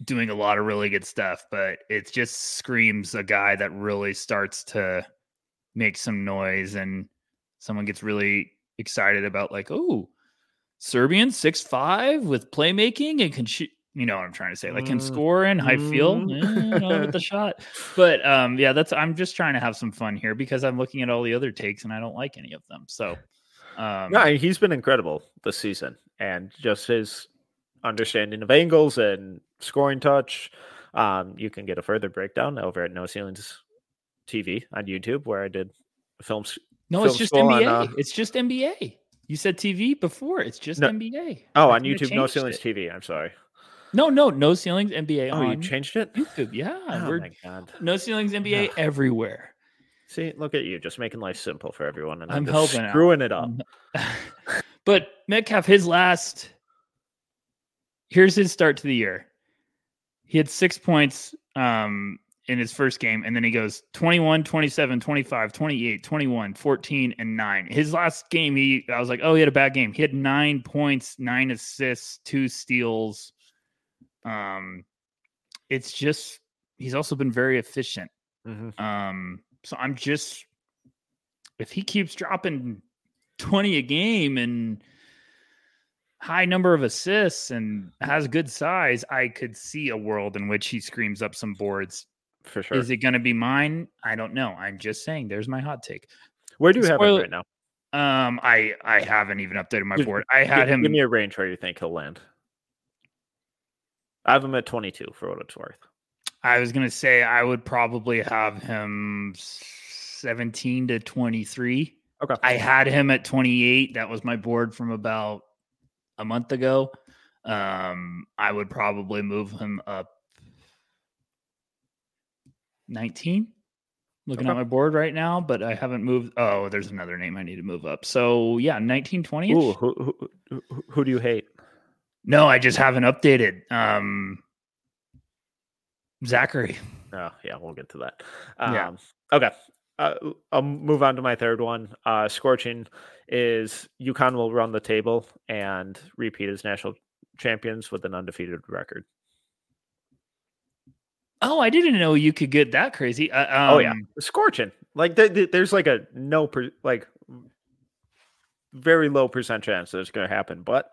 doing a lot of really good stuff but it just screams a guy that really starts to make some noise and someone gets really excited about like oh serbian six five with playmaking and can shoot you know what I'm trying to say. Like can score in high field mm. eh, with the *laughs* shot. But um, yeah, that's I'm just trying to have some fun here because I'm looking at all the other takes and I don't like any of them. So um, no, he's been incredible this season, and just his understanding of angles and scoring touch. Um, you can get a further breakdown over at No Ceilings TV on YouTube, where I did films. No, film it's just NBA. On, uh, it's just NBA. You said TV before. It's just no, NBA. Oh, on YouTube, No Ceilings it. TV. I'm sorry. No, no, no ceilings NBA. Oh, you changed it? YouTube. Yeah. Oh my god. No ceilings NBA everywhere. See, look at you, just making life simple for everyone, and I'm, I'm helping screwing out. it up. *laughs* but Metcalf, his last, here's his start to the year. He had six points um, in his first game, and then he goes 21, 27, 25, 28, 21, 14, and nine. His last game, he I was like, oh, he had a bad game. He had nine points, nine assists, two steals um, it's just he's also been very efficient. Mm-hmm. Um, so I'm just if he keeps dropping 20 a game and high number of assists and has good size, I could see a world in which he screams up some boards. For sure. Is it going to be mine? I don't know. I'm just saying. There's my hot take. Where do you Spoiler, have him right now? Um, I I haven't even updated my board. I had give, him. Give me a range where you think he'll land. I have him at 22 for what it's worth. I was going to say I would probably have him 17 to 23. Okay. I had him at 28. That was my board from about a month ago. Um, I would probably move him up 19. Looking at my board right now, but I haven't moved. Oh, there's another name I need to move up. So yeah, 1920. Ooh, who, who, who, who do you hate? No, I just haven't updated. Um, Zaccharie. Oh, yeah, we'll get to that. Yeah. Um, okay. Uh, I'll move on to my third one. Uh, Scorching is UConn will run the table and repeat as national champions with an undefeated record. Oh, I didn't know you could get that crazy. Uh, um, oh yeah, Scorching. Like th- th- there's like a no per- like very low percent chance that it's going to happen, but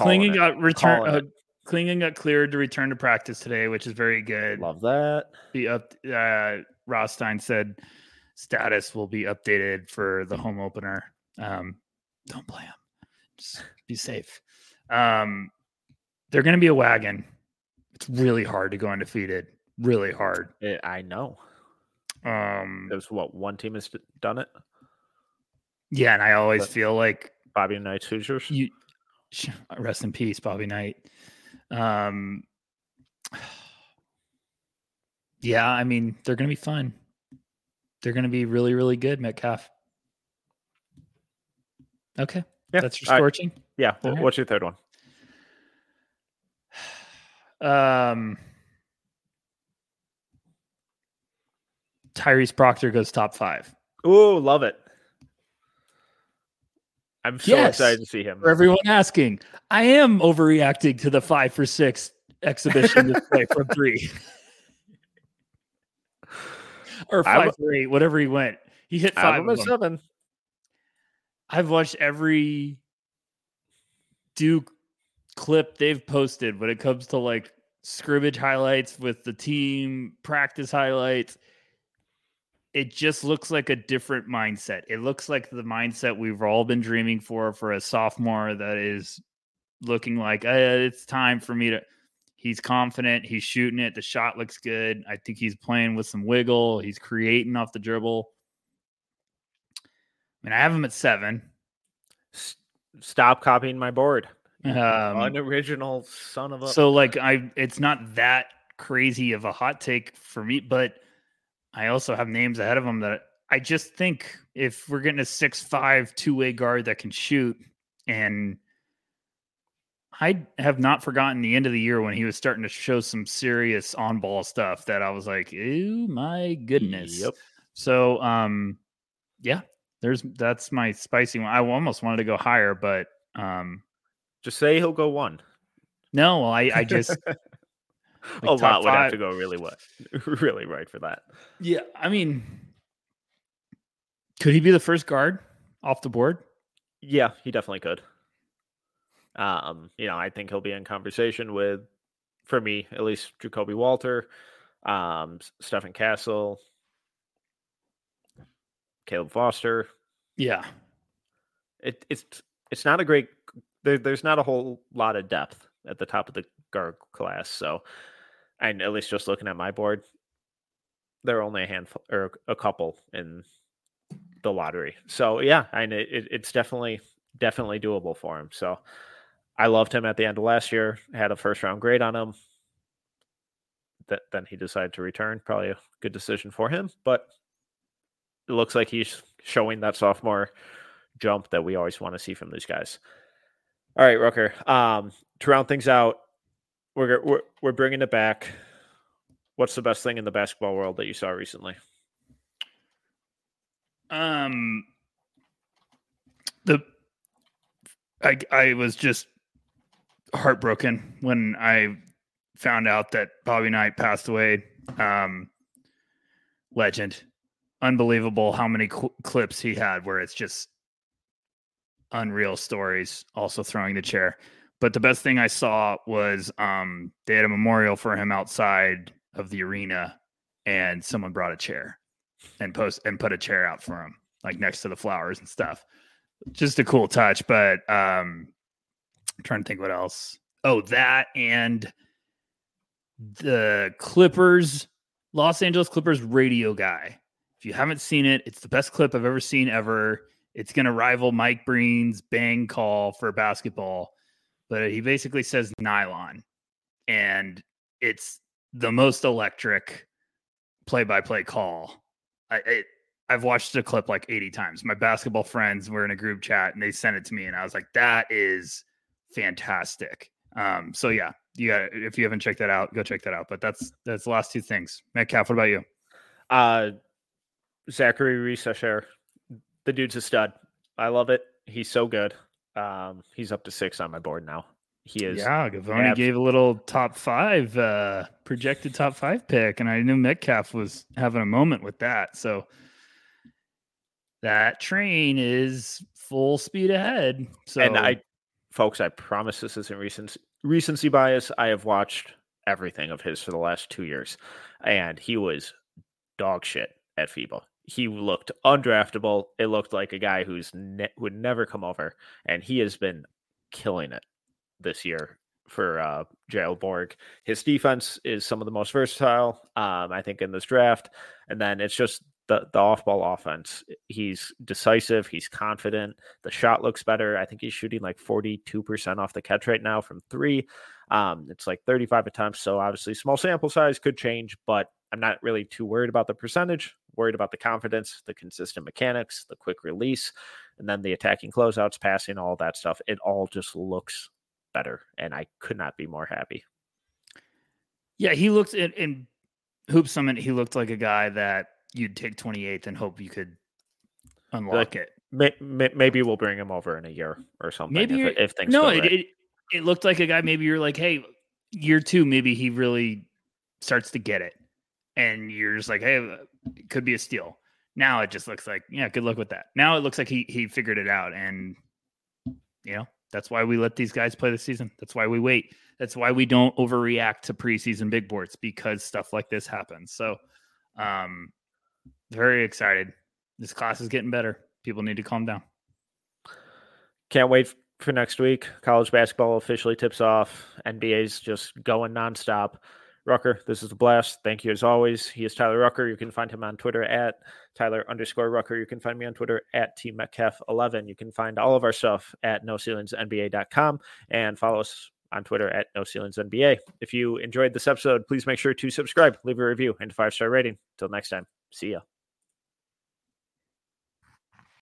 it. got returned. Calling Uh, it. Clingan got cleared to return to practice today, which is very good. love that. Be up. Uh, Rothstein said status will be updated for the home opener. Um, don't play him. Just be safe. Um, they're going to be a wagon. It's really hard to go undefeated. Really hard. Eh, I know. Um, There's what one team has done it. yeah, and I always But- feel like Bobby Knight's Hoosiers. you rest in peace, Bobby Knight. Um, *sighs* yeah, I mean they're going to be fun. They're going to be really, really good, Metcalf. Okay, Yeah, that's your all right. scorching. Yeah. Alright. What's your third one? *sighs* Um, Tyrese Proctor goes top five. Ooh, love it. I'm so Yes. excited to see him. For everyone asking, I am overreacting to the five for six exhibition display from three. *laughs* or I'm- five for eight, whatever he went. He hit five. have him of at them. seven. I've watched every Duke clip they've posted when it comes to like scrimmage highlights with the team, practice highlights. It just looks like a different mindset. It looks like the mindset we've all been dreaming for for a sophomore that is looking like "Eh, it's time for me to. He's confident. He's shooting it. The shot looks good. I think he's playing with some wiggle. He's creating off the dribble. I mean, I have him at seven. Stop copying my board. Um, Unoriginal son of a. so like I it's not that crazy of a hot take for me, but I also have names ahead of him that I just think if we're getting a six five two way guard that can shoot and I have not forgotten the end of the year when he was starting to show some serious on ball stuff that I was like, oh my goodness. Yep. So um yeah, there's that's my spicy one. I almost wanted to go higher, but um Just say he'll go one. no, well, I I just *laughs* *laughs* a top lot would have to go really what, *laughs* really right for that. Yeah, I mean, could he be the first guard off the board? Yeah, he definitely could. Um, you know, I think he'll be in conversation with, for me at least, Ja'Kobe Walter, um, Stephen Castle, Caleb Foster. Yeah, It, it's it's not a great. There, there's not a whole lot of depth at the top of the guard class. So, and at least just looking at my board, there are only a handful or a couple in the lottery. So yeah, and it, it, it's definitely definitely doable for him. So I loved him at the end of last year. Had a first round grade on him. That then he decided to return. Probably a good decision for him, but it looks like he's showing that sophomore jump that we always want to see from these guys. All right, Rucker. Um, to round things out, we're we're we're bringing it back. What's the best thing in the basketball world that you saw recently? um, the I I was just heartbroken when I found out that Bobby Knight passed away. Um, legend, unbelievable how many cl- clips he had where it's just unreal stories. Also throwing the chair. But the best thing I saw was um, they had a memorial for him outside of the arena, and someone brought a chair and post and put a chair out for him, like next to the flowers and stuff. Just a cool touch. But um, I'm trying to think what else. Oh, that and the Clippers, Los Angeles Clippers radio guy If you haven't seen it, it's the best clip I've ever seen ever. It's going to rival Mike Breen's bang call for basketball, but he basically says nylon, and it's the most electric play-by-play call. I, it, I've watched the clip like 80 times. My basketball friends were in a group chat and they sent it to me, and I was like, "That is fantastic." Um, so yeah, you got if you haven't checked that out, go check that out. But that's that's the last two things. Metcalf, what about you? Uh, Zaccharie Risacher. The dude's a stud. I love it. He's so good. Um, he's up to six on my board now. He is. Yeah, Givony gave a little top five, uh, projected top five pick, and I knew Metcalf was having a moment with that. So that train is full speed ahead. So, and I, folks, I promise this isn't recency recency bias. I have watched everything of his for the last two years, and he was dog shit at FIBA he looked undraftable. It looked like a guy who's ne- would never come over, and he has been killing it this year for uh, JL Bourg. His defense is some of the most versatile, um, I think, in this draft. And then it's just the the off ball offense. He's decisive. He's confident. The shot looks better. I think he's shooting like forty two percent off the catch right now from three. Um, it's like thirty five attempts. So obviously, small sample size could change, but I'm not really too worried about the percentage worried about the confidence, the consistent mechanics, the quick release, and then the attacking closeouts, passing, all that stuff. It all just looks better, and I could not be more happy. Yeah, he looked in, in Hoop Summit. He looked like a guy that you'd take 28th and hope you could unlock like, it. May, may, maybe we'll bring him over in a year or something. Maybe if, if things no, it, right. it, it looked like a guy. Maybe you're like, hey, year two, maybe he really starts to get it and you're just like, hey, could be a steal. Now it just looks like, yeah, good luck with that. Now it looks like he he figured it out, and you know that's why we let these guys play the season. That's why we wait. That's why we don't overreact to preseason big boards because stuff like this happens. So, um, very excited. This class is getting better. People need to calm down. Can't wait for next week. College basketball officially tips off. NBA's just going nonstop. Rucker, this is a blast. Thank you as always. He is Tyler Rucker. You can find him on Twitter at Tyler underscore Rucker. You can find me on Twitter at T Metcalf11. You can find all of our stuff at NoCeilingsNBA.com and follow us on Twitter at NoCeilingsNBA. If you enjoyed this episode, please make sure to subscribe, leave a review, and five star rating. Until next time, see ya.